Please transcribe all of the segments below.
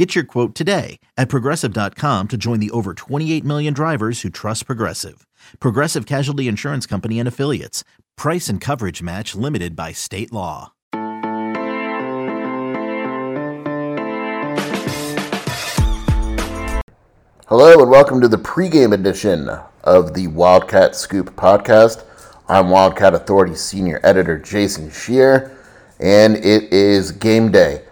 Get your quote today at progressive.com to join the over 28 million drivers who trust Progressive. Progressive Casualty Insurance Company and Affiliates. Price and coverage match limited by state law. Hello and welcome to the pregame edition of the Wildcat Scoop podcast. I'm Wildcat Authority Senior Editor Jason Scheer, and it is game day.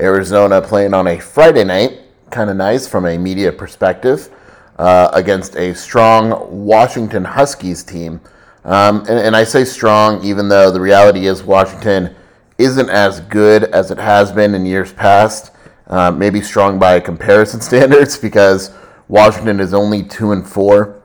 Arizona playing on a Friday night, kind of nice from a media perspective, uh, against a strong Washington Huskies team. Um, and, and I say strong, even though the reality is Washington isn't as good as it has been in years past. Uh, maybe strong by comparison standards because Washington is only two and four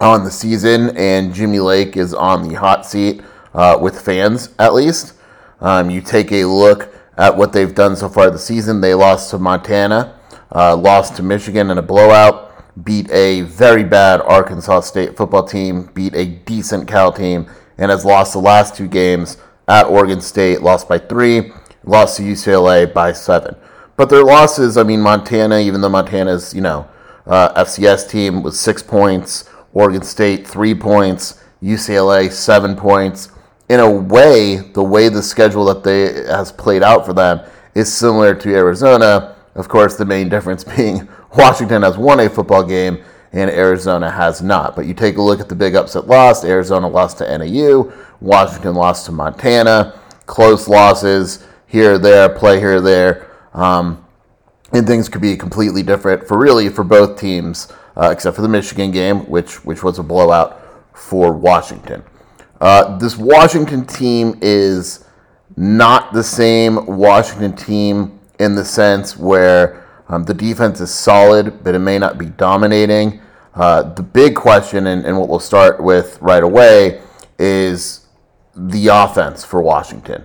on the season, and Jimmy Lake is on the hot seat uh, with fans at least. Um, you take a look at what they've done so far this season. They lost to Montana, uh, lost to Michigan in a blowout, beat a very bad Arkansas State football team, beat a decent Cal team, and has lost the last two games at Oregon State, lost by three, lost to UCLA by seven. But their losses, I mean, Montana, even though Montana's, you know, uh, FCS team was six points, Oregon State three points, UCLA seven points in a way, the way the schedule that they has played out for them is similar to Arizona. Of course, the main difference being Washington has won a football game and Arizona has not. But you take a look at the big upset loss. Arizona lost to NAU. Washington lost to Montana. Close losses here or there, play here or there. Um, and things could be completely different for really for both teams, uh, except for the Michigan game, which which was a blowout for Washington. Uh, this Washington team is not the same Washington team in the sense where um, the defense is solid, but it may not be dominating. Uh, the big question, and, and what we'll start with right away, is the offense for Washington.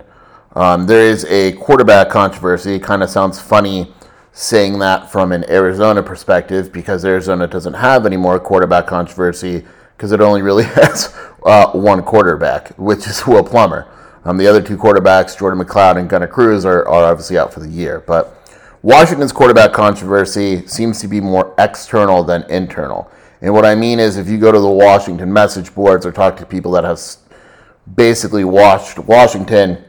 Um, there is a quarterback controversy. It kind of sounds funny saying that from an Arizona perspective because Arizona doesn't have any more quarterback controversy because it only really has uh, one quarterback, which is Will Plummer. Um, the other two quarterbacks, Jordan McCloud and Gunnar Cruz, are, are obviously out for the year. But Washington's quarterback controversy seems to be more external than internal. And what I mean is, if you go to the Washington message boards or talk to people that have basically watched Washington,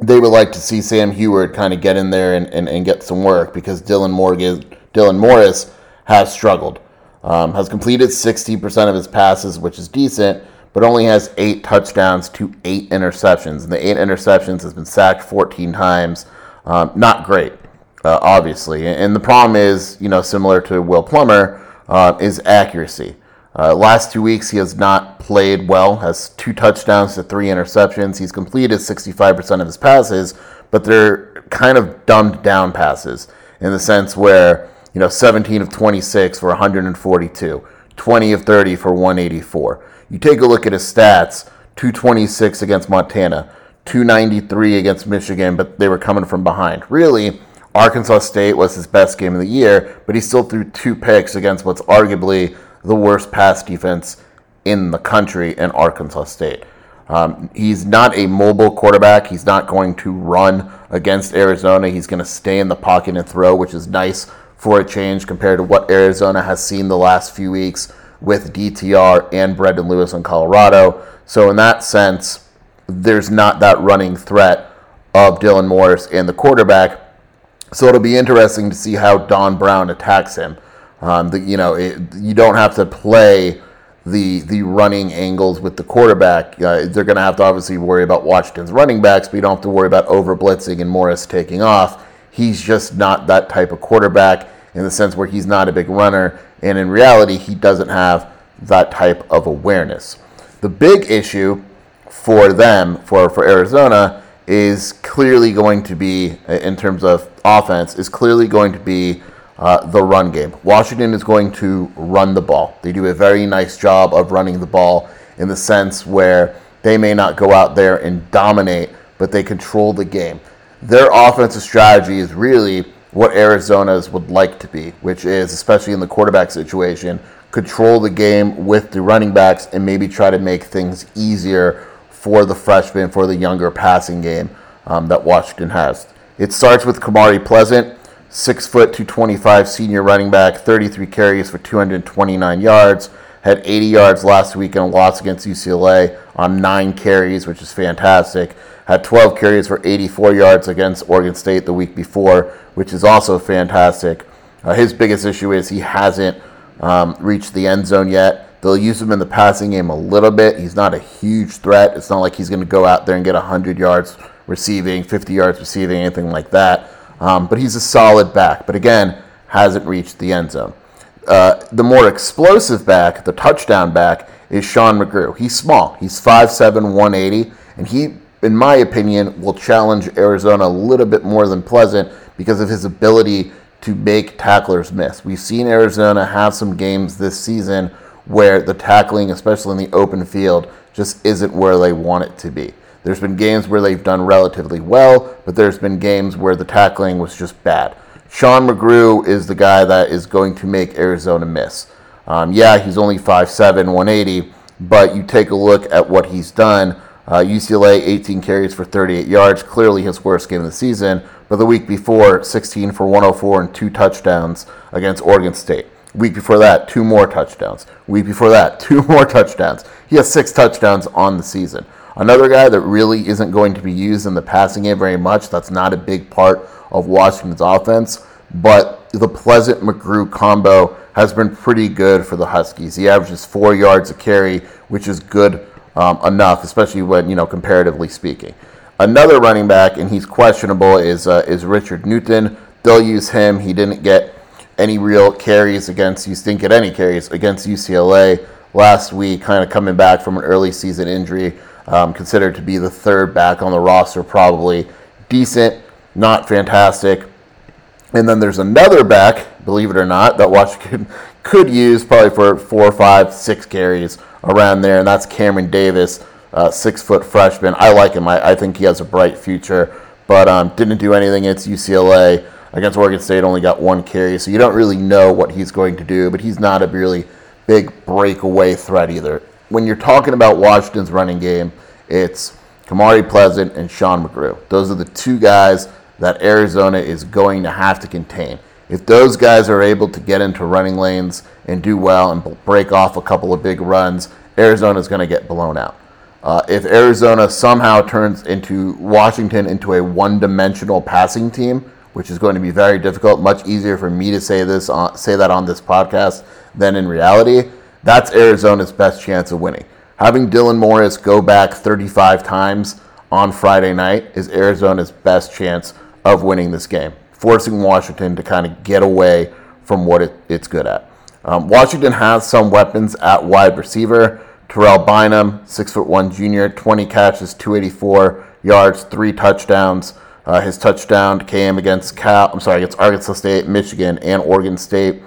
they would like to see Sam Huard kind of get in there and, and, and get some work because Dylan Morgan, Dylan Morris has struggled. Um, has completed 60% of his passes, which is decent, but only has eight touchdowns to eight interceptions. And the eight interceptions has been sacked 14 times. Um, not great, uh, obviously. And the problem is, you know, similar to Will Plummer, uh, is accuracy. Uh, last two weeks, he has not played well, has two touchdowns to three interceptions. He's completed 65% of his passes, but they're kind of dumbed down passes in the sense where, you know, 17 of 26 for 142, 20 of 30 for 184. You take a look at his stats 226 against Montana, 293 against Michigan, but they were coming from behind. Really, Arkansas State was his best game of the year, but he still threw two picks against what's arguably the worst pass defense in the country in Arkansas State. Um, he's not a mobile quarterback. He's not going to run against Arizona. He's going to stay in the pocket and throw, which is nice for a change compared to what Arizona has seen the last few weeks with DTR and Brendan Lewis in Colorado. So, in that sense, there's not that running threat of Dylan Morris and the quarterback. So, it'll be interesting to see how Don Brown attacks him. Um, the, you know, it, you don't have to play the the running angles with the quarterback. Uh, they're going to have to obviously worry about Washington's running backs, but you don't have to worry about over blitzing and Morris taking off. He's just not that type of quarterback in the sense where he's not a big runner, and in reality, he doesn't have that type of awareness. The big issue for them, for, for Arizona, is clearly going to be, in terms of offense, is clearly going to be uh, the run game. Washington is going to run the ball. They do a very nice job of running the ball in the sense where They may not go out there and dominate, but they control the game. Their offensive strategy is really what Arizona's would like to be, which is, especially in the quarterback situation, control the game with the running backs and maybe try to make things easier for the freshmen, for the younger passing game um, that Washington has. It starts with Kamari Pleasant, six foot, 225 senior running back, 33 carries for 229 yards. Had 80 yards last week in a loss against UCLA on nine carries, which is fantastic. Had 12 carries for 84 yards against Oregon State the week before, which is also fantastic. Uh, his biggest issue is he hasn't um, reached the end zone yet. They'll use him in the passing game a little bit. He's not a huge threat. It's not like he's going to go out there and get 100 yards receiving, 50 yards receiving, anything like that. Um, but he's a solid back. But again, hasn't reached the end zone. Uh, the more explosive back, the touchdown back, is Sean McGrew. He's small. He's 5'7", 180, and he, in my opinion, will challenge Arizona a little bit more than Pleasant because of his ability to make tacklers miss. We've seen Arizona have some games this season where the tackling, especially in the open field, just isn't where they want it to be. There's been games where they've done relatively well, but there's been games where the tackling was just bad. Sean McGrew is the guy that is going to make Arizona miss. Um, yeah, he's only 5'7, 180, but you take a look at what he's done. Uh, UCLA, 18 carries for 38 yards, clearly his worst game of the season. But the week before, 16 for 104 and two touchdowns against Oregon State. Week before that, two more touchdowns. Week before that, two more touchdowns. He has six touchdowns on the season. Another guy that really isn't going to be used in the passing game very much, that's not a big part of Washington's offense, but the Pleasant McGrew combo has been pretty good for the Huskies. He averages four yards a carry, which is good um, enough, especially when, you know, comparatively speaking. Another running back, and he's questionable, is, uh, is Richard Newton. They'll use him. He didn't get any real carries against, he didn't get any carries against UCLA last week, kind of coming back from an early season injury um, considered to be the third back on the roster, probably decent, not fantastic. And then there's another back, believe it or not, that Washington could use probably for four, five, six carries around there, and that's Cameron Davis, uh, six foot freshman. I like him. I, I, think he has a bright future, but um, didn't do anything against UCLA. Against Oregon State, only got one carry, so you don't really know what he's going to do, but he's not a really big breakaway threat either when you're talking about Washington's running game, it's Kamari Pleasant and Sean McGrew. Those are the two guys that Arizona is going to have to contain. If those guys are able to get into running lanes and do well and break off a couple of big runs, Arizona is going to get blown out. Uh, if Arizona somehow turns into Washington into a one-dimensional passing team, which is going to be very difficult, much easier for me to say this on, say that on this podcast than in reality that's Arizona's best chance of winning. Having Dylan Morris go back 35 times on Friday night is Arizona's best chance of winning this game, forcing Washington to kind of get away from what it, it's good at. Um, Washington has some weapons at wide receiver. Terrell Bynum, six foot one junior, 20 catches, 284 yards, three touchdowns. Uh, his touchdown came against Cal. I'm sorry, against Arkansas State, Michigan, and Oregon State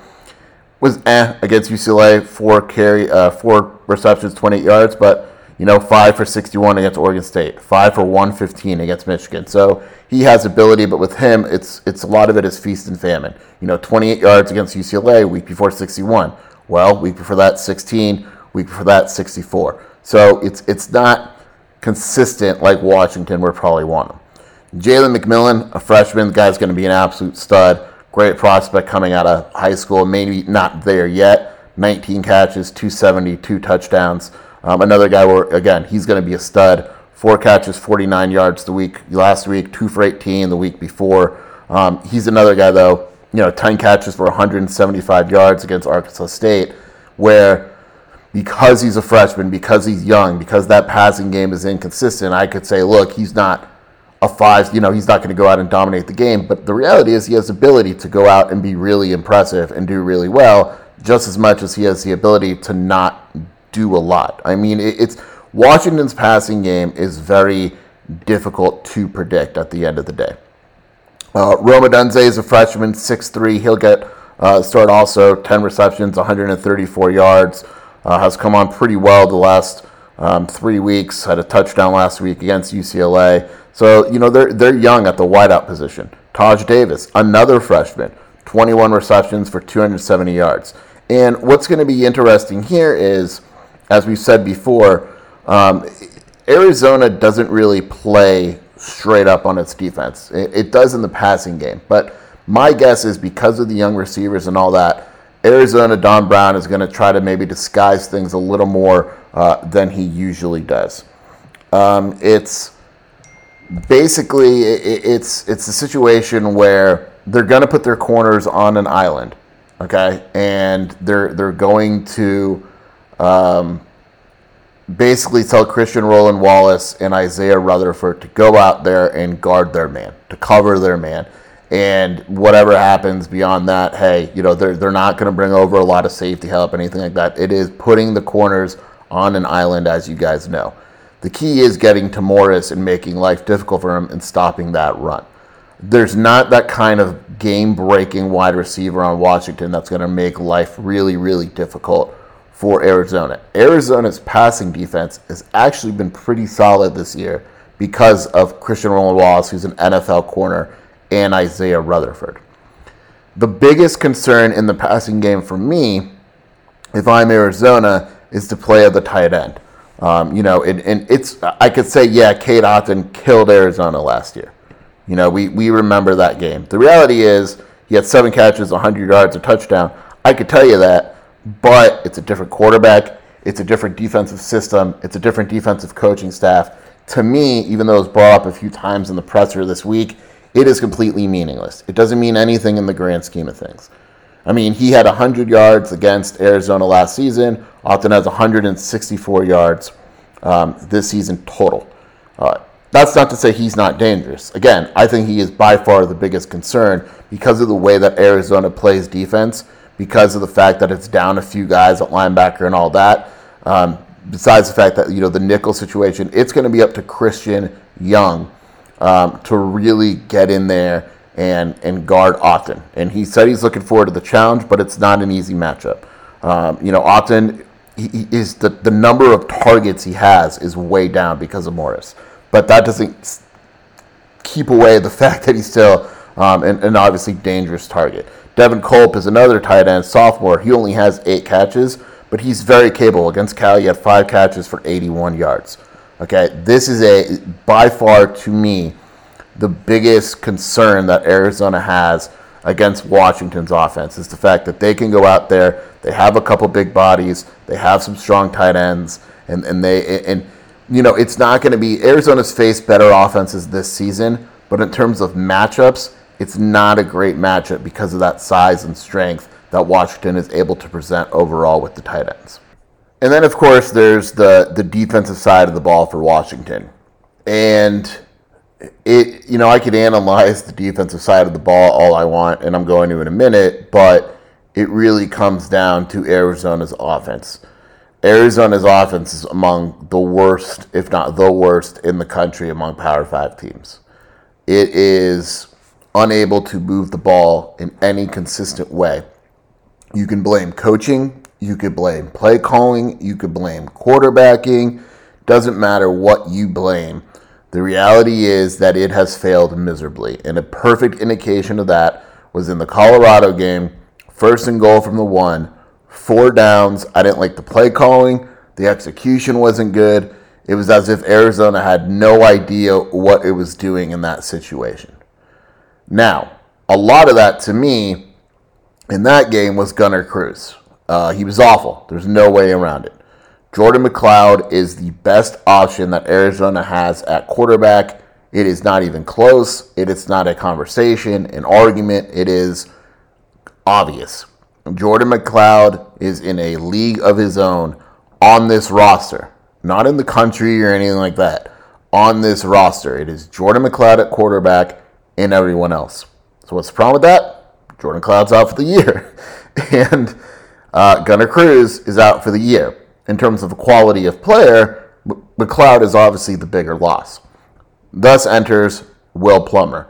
was eh against UCLA, four carry, uh, four receptions, 28 yards, but you know, five for 61 against Oregon State, five for 115 against Michigan. So he has ability, but with him, it's it's a lot of it is feast and famine. You know, 28 yards against UCLA, week before 61. Well, week before that 16, week before that 64. So it's it's not consistent like Washington would probably want him. Jalen McMillan, a freshman, the guy's going to be an absolute stud. Great prospect coming out of high school, maybe not there yet. 19 catches, 270, two touchdowns. Um, another guy where again he's going to be a stud. Four catches, 49 yards the week last week, two for 18 the week before. Um, he's another guy though, you know, 10 catches for 175 yards against Arkansas State, where because he's a freshman, because he's young, because that passing game is inconsistent, I could say, look, he's not a five, you know, he's not going to go out and dominate the game. But the reality is, he has ability to go out and be really impressive and do really well, just as much as he has the ability to not do a lot. I mean, it's Washington's passing game is very difficult to predict at the end of the day. Uh, Rome Odunze is a freshman, 6'3". He'll get uh, start also 10 receptions, 134 yards. Uh, has come on pretty well the last um, three weeks, had a touchdown last week against UCLA. So, you know, they're, they're young at the wideout position. Taj Davis, another freshman, 21 receptions for 270 yards. And what's going to be interesting here is, as we said before, um, Arizona doesn't really play straight up on its defense. It, it does in the passing game. But my guess is because of the young receivers and all that, Arizona, Don Brown is going to try to maybe disguise things a little more uh, than he usually does. Um, it's basically it, it's it's a situation where they're going to put their corners on an island, okay, and they're they're going to um, basically tell Christian Roland Wallace and Isaiah Rutherford to go out there and guard their man, to cover their man. And whatever happens beyond that, hey, you know, they're, they're not going to bring over a lot of safety help, anything like that. It is putting the corners on an island, as you guys know. The key is getting to Morris and making life difficult for him and stopping that run. There's not that kind of game breaking wide receiver on Washington that's going to make life really, really difficult for Arizona. Arizona's passing defense has actually been pretty solid this year because of Christian Roland Wallace, who's an NFL corner, and Isaiah Rutherford. The biggest concern in the passing game for me, if I'm Arizona, is to play at the tight end. Um, you know, and, and it's I could say, yeah, Cade Otton killed Arizona last year. You know, we, we remember that game. The reality is he had seven catches, 100 yards, a touchdown. I could tell you that but it's a different quarterback. It's a different defensive system. It's a different defensive coaching staff. To me, even though it was brought up a few times in the presser this week, it is completely meaningless. It doesn't mean anything in the grand scheme of things. I mean, he had 100 yards against Arizona last season. Otton has 164 yards um, this season total. Uh, that's not to say he's not dangerous. Again, I think he is by far the biggest concern because of the way that Arizona plays defense because of the fact that it's down a few guys at linebacker and all that. Um, besides the fact that you know the nickel situation, it's going to be up to Christian Young um, to really get in there and and guard Otton. And he said he's looking forward to the challenge, but it's not an easy matchup. Um, you know, he, he is the the number of targets he has is way down because of Morris, but that doesn't keep away the fact that he's still um, an, an obviously dangerous target. Devin Culp is another tight end, sophomore. He only has eight catches, but he's very capable. Against Cal, he had five catches for 81 yards. Okay, this is a by far to me the biggest concern that Arizona has against Washington's offense is the fact that they can go out there, they have a couple big bodies, they have some strong tight ends, and, and they and you know it's not going to be Arizona's faced better offenses this season, but in terms of matchups, it's not a great matchup because of that size and strength that Washington is able to present overall with the tight ends. And then, of course, there's the, the defensive side of the ball for Washington. And it, you know, I could analyze the defensive side of the ball all I want, and I'm going to in a minute, but it really comes down to Arizona's offense. Arizona's offense is among the worst, if not the worst, in the country among Power Five teams. It is unable to move the ball in any consistent way. You can blame coaching, you could blame play calling, you could blame quarterbacking. Doesn't matter what you blame. The reality is that it has failed miserably. And a perfect indication of that was in the Colorado game, first and goal from the one, four downs. I didn't like the play calling, the execution wasn't good. It was as if Arizona had no idea what it was doing in that situation. Now, a lot of that to me in that game was Gunnar Cruz. Uh, he was awful. There's no way around it. Jordan McCloud is the best option that Arizona has at quarterback. It is not even close. It is not a conversation, an argument. It is obvious. Jordan McCloud is in a league of his own on this roster, not in the country or anything like that. On this roster, it is Jordan McCloud at quarterback and everyone else. So what's the problem with that? Jordan Cloud's out for the year, and uh, Gunnar Cruz is out for the year. In terms of quality of player, McCloud is obviously the bigger loss. Thus enters Will Plummer.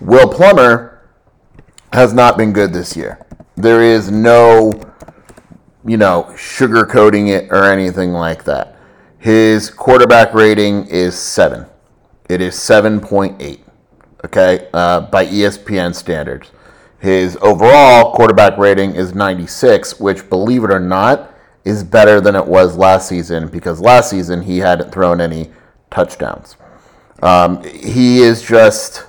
Will Plummer has not been good this year. There is no, you know, sugarcoating it or anything like that. His quarterback rating is seven. It is 7.8, okay, uh, by ESPN standards. His overall quarterback rating is 96, which, believe it or not, is better than it was last season because last season he hadn't thrown any touchdowns. Um, he is just,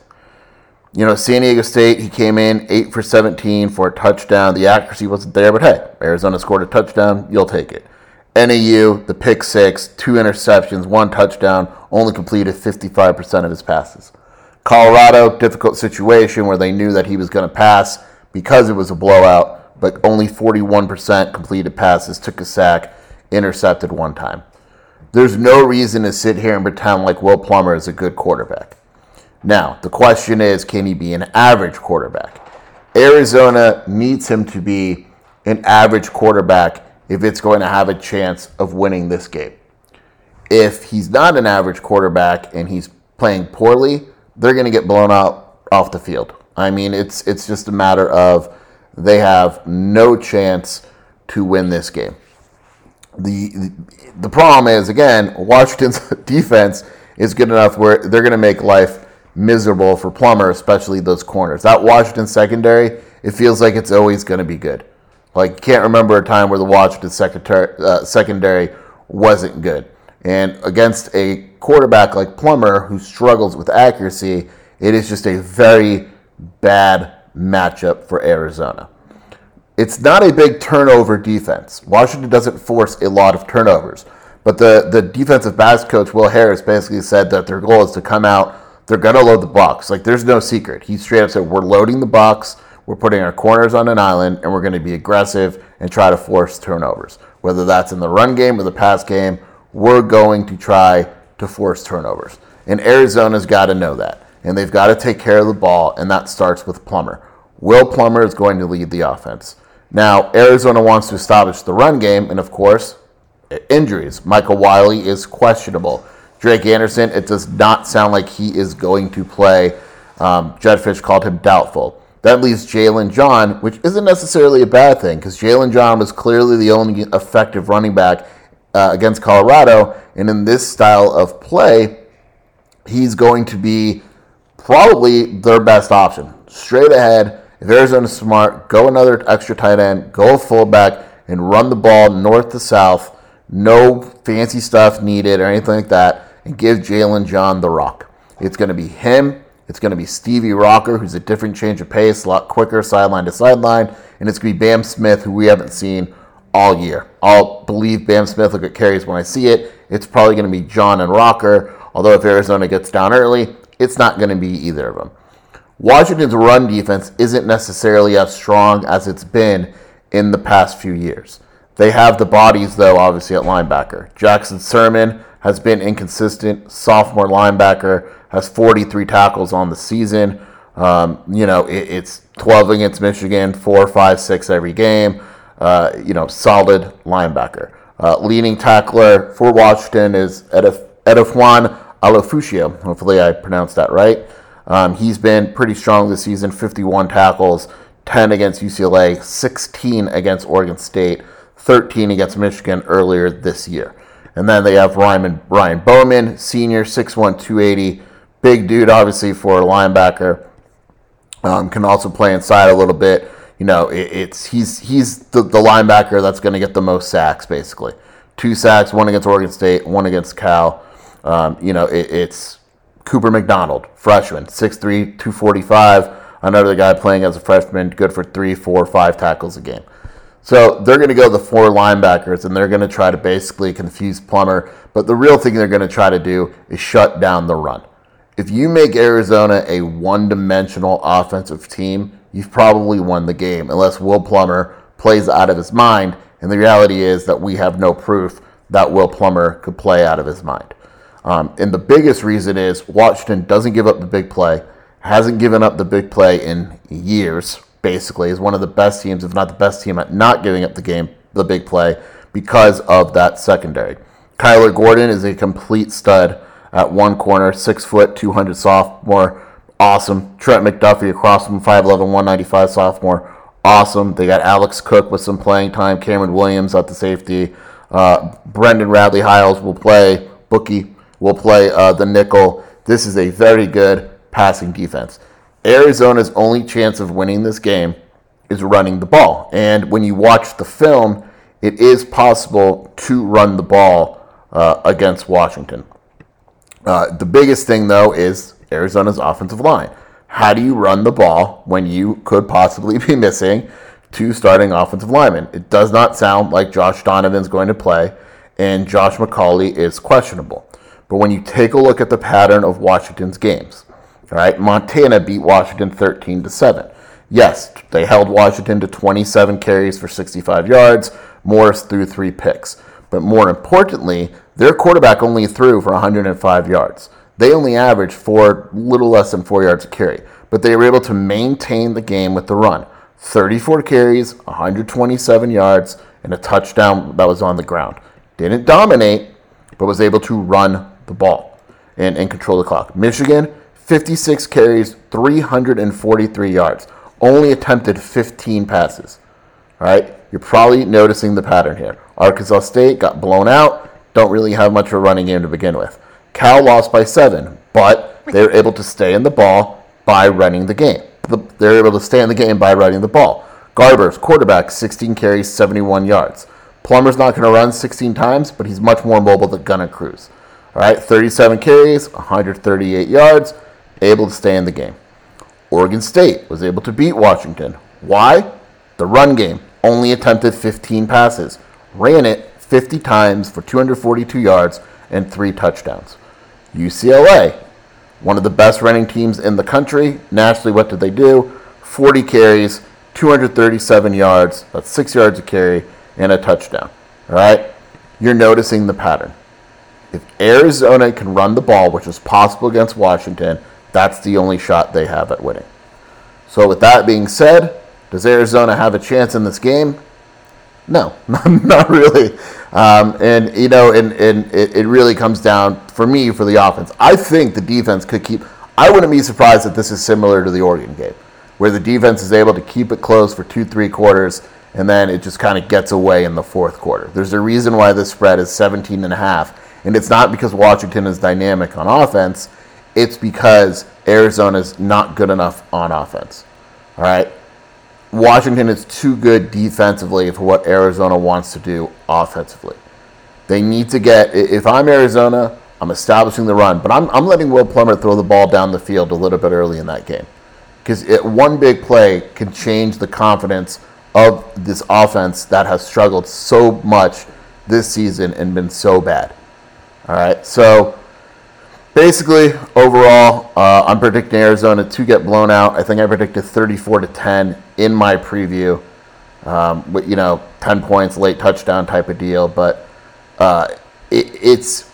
you know, San Diego State, he came in 8 for 17 for a touchdown. The accuracy wasn't there, but hey, Arizona scored a touchdown. You'll take it. NAU, the pick six, two interceptions, one touchdown, only completed 55% of his passes. Colorado, difficult situation where they knew that he was going to pass because it was a blowout, but only 41% completed passes, took a sack, intercepted one time. There's no reason to sit here and pretend like Will Plummer is a good quarterback. Now, the question is can he be an average quarterback? Arizona needs him to be an average quarterback if it's going to have a chance of winning this game. If he's not an average quarterback and he's playing poorly, they're going to get blown out off the field. I mean, it's it's just a matter of they have no chance to win this game. The the, problem is again, Washington's defense is good enough where they're going to make life miserable for Plummer, especially those corners. That Washington secondary, it feels like it's always going to be good. Like, can't remember a time where the Washington secretary, uh, secondary wasn't good. And against a quarterback like Plummer, who struggles with accuracy, it is just a very bad matchup for Arizona. It's not a big turnover defense. Washington doesn't force a lot of turnovers. But the, the defensive backs coach, Will Harris, basically said that their goal is to come out, they're going to load the box. Like, there's no secret. He straight up said, We're loading the box. We're putting our corners on an island and we're going to be aggressive and try to force turnovers. Whether that's in the run game or the pass game, we're going to try to force turnovers. And Arizona's got to know that. And they've got to take care of the ball, and that starts with Plummer. Will Plummer is going to lead the offense. Now, Arizona wants to establish the run game, and of course, injuries. Michael Wiley is questionable. Drake Anderson, it does not sound like he is going to play. Um, Jedd called him doubtful. That leaves Jalen John, which isn't necessarily a bad thing because Jalen John was clearly the only effective running back uh, against Colorado. And in this style of play, he's going to be probably their best option. Straight ahead, if Arizona's smart, go another extra tight end, go fullback, and run the ball north to south. No fancy stuff needed or anything like that. And give Jalen John the rock. It's going to be him it's going to be Stevie Rocker, who's a different change of pace, a lot quicker sideline to sideline. And it's going to be Bam Smith, who we haven't seen all year. I'll believe Bam Smith will get carries when I see it. It's probably going to be John and Rocker, although if Arizona gets down early, it's not going to be either of them. Washington's run defense isn't necessarily as strong as it's been in the past few years. They have the bodies, though, obviously, at linebacker. Jackson Sirmon has been inconsistent, sophomore linebacker has 43 tackles on the season. Um, you know, it, it's 12 against Michigan, four, five, six every game. Uh, you know, solid linebacker. Uh, leading tackler for Washington is Edif- Ulofoshio. Hopefully, I pronounced that right. Um, he's been pretty strong this season 51 tackles, 10 against UCLA, 16 against Oregon State, 13 against Michigan earlier this year. And then they have Ryan, Ryan Bowman, senior, 6'1, 280 big dude, obviously for a linebacker. Um, can also play inside a little bit. You know, it, it's he's he's the, the linebacker that's going to get the most sacks, basically. Two sacks, one against Oregon State, one against Cal. Um, you know, it, it's Cooper McDonald, freshman, 6'3", 245. Another guy playing as a freshman, good for three, four, five tackles a game. So they're going to go the four linebackers, and they're going to try to basically confuse Plummer. But the real thing they're going to try to do is shut down the run if you make Arizona a one dimensional offensive team, you've probably won the game, unless Will Plummer plays out of his mind. And the reality is that we have no proof that Will Plummer could play out of his mind. Um, and the biggest reason is Washington doesn't give up the big play, hasn't given up the big play in years, basically, is one of the best teams, if not the best team, at not giving up the game, the big play, because of that secondary. Kyler Gordon is a complete stud at one corner, six foot, 200 sophomore, awesome. Trent McDuffie across from 5'11, 195 sophomore, awesome. They got Alex Cook with some playing time, Cameron Williams at the safety. Uh, Brendan Radley Hiles will play Bookie, will play uh, the nickel. This is a very good passing defense. Arizona's only chance of winning this game is running the ball. And when you watch the film, it is possible to run the ball uh, against Washington. Uh, the biggest thing, though, is Arizona's offensive line. How do you run the ball when you could possibly be missing two starting offensive linemen? It does not sound like Josh Donovan's going to play, and Josh McCauley is questionable. But when you take a look at the pattern of Washington's games, all right, Montana beat Washington 13 to 7. Yes, they held Washington to 27 carries for 65 yards. Morris threw three picks. But more importantly, their quarterback only threw for 105 yards. They only averaged four, little less than four yards a carry, but they were able to maintain the game with the run. 34 carries, 127 yards, and a touchdown that was on the ground. Didn't dominate, but was able to run the ball and, and control the clock. Michigan, 56 carries, 343 yards. Only attempted 15 passes. All right, you're probably noticing the pattern here. Arkansas State got blown out, don't really have much of a running game to begin with. Cal lost by seven, but they were able to stay in the ball by running the game. They were able to stay in the game by running the ball. Garbers, quarterback, 16 carries, 71 yards. Plummer's not going to run 16 times, but he's much more mobile than Gunnar Cruz. All right, 37 carries, 138 yards, able to stay in the game. Oregon State was able to beat Washington. Why? The run game only attempted 15 passes, ran it 50 times for 242 yards and three touchdowns. UCLA, one of the best running teams in the country. Nationally, what did they do? 40 carries, 237 yards, that's six yards a carry, and a touchdown. All right? You're noticing the pattern. If Arizona can run the ball, which is possible against Washington, that's the only shot they have at winning. So, with that being said, does Arizona have a chance in this game? No, not really. Um, and, you know, and, and it, it really comes down, for me, for the offense. I think the defense could keep. I wouldn't be surprised if this is similar to the Oregon game, where the defense is able to keep it close for two, three quarters, and then it just kind of gets away in the fourth quarter. There's a reason why this spread is 17 and a half, and it's not because Washington is dynamic on offense. It's because Arizona's not good enough on offense. All right. Washington is too good defensively for what Arizona wants to do offensively. They need to get, if I'm Arizona, I'm establishing the run, but I'm, I'm letting Will Plummer throw the ball down the field a little bit early in that game. Because one big play can change the confidence of this offense that has struggled so much this season and been so bad. All right, so basically, overall, uh, I'm predicting Arizona to get blown out. I think I predicted 34 to 10 in my preview. Um, with, you know, 10 points, late touchdown type of deal. But uh, it, it's.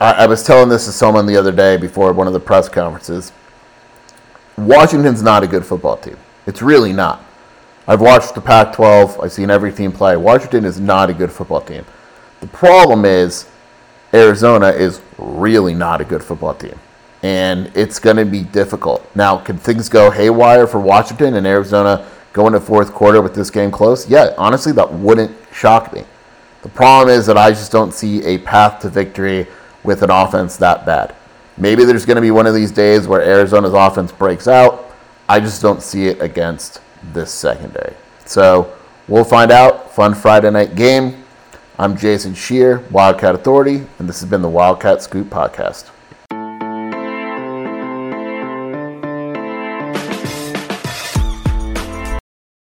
I, I was telling this to someone the other day before one of the press conferences. Washington's not a good football team. It's really not. I've watched the Pac 12, I've seen every team play. Washington is not a good football team. The problem is Arizona is really not a good football team. And it's going to be difficult. Now, can things go haywire for Washington and Arizona go into fourth quarter with this game close? Yeah, honestly, that wouldn't shock me. The problem is that I just don't see a path to victory with an offense that bad. Maybe there's going to be one of these days where Arizona's offense breaks out. I just don't see it against this secondary. So we'll find out. Fun Friday night game. I'm Jason Scheer, Wildcat Authority, and this has been the Wildcat Scoop Podcast.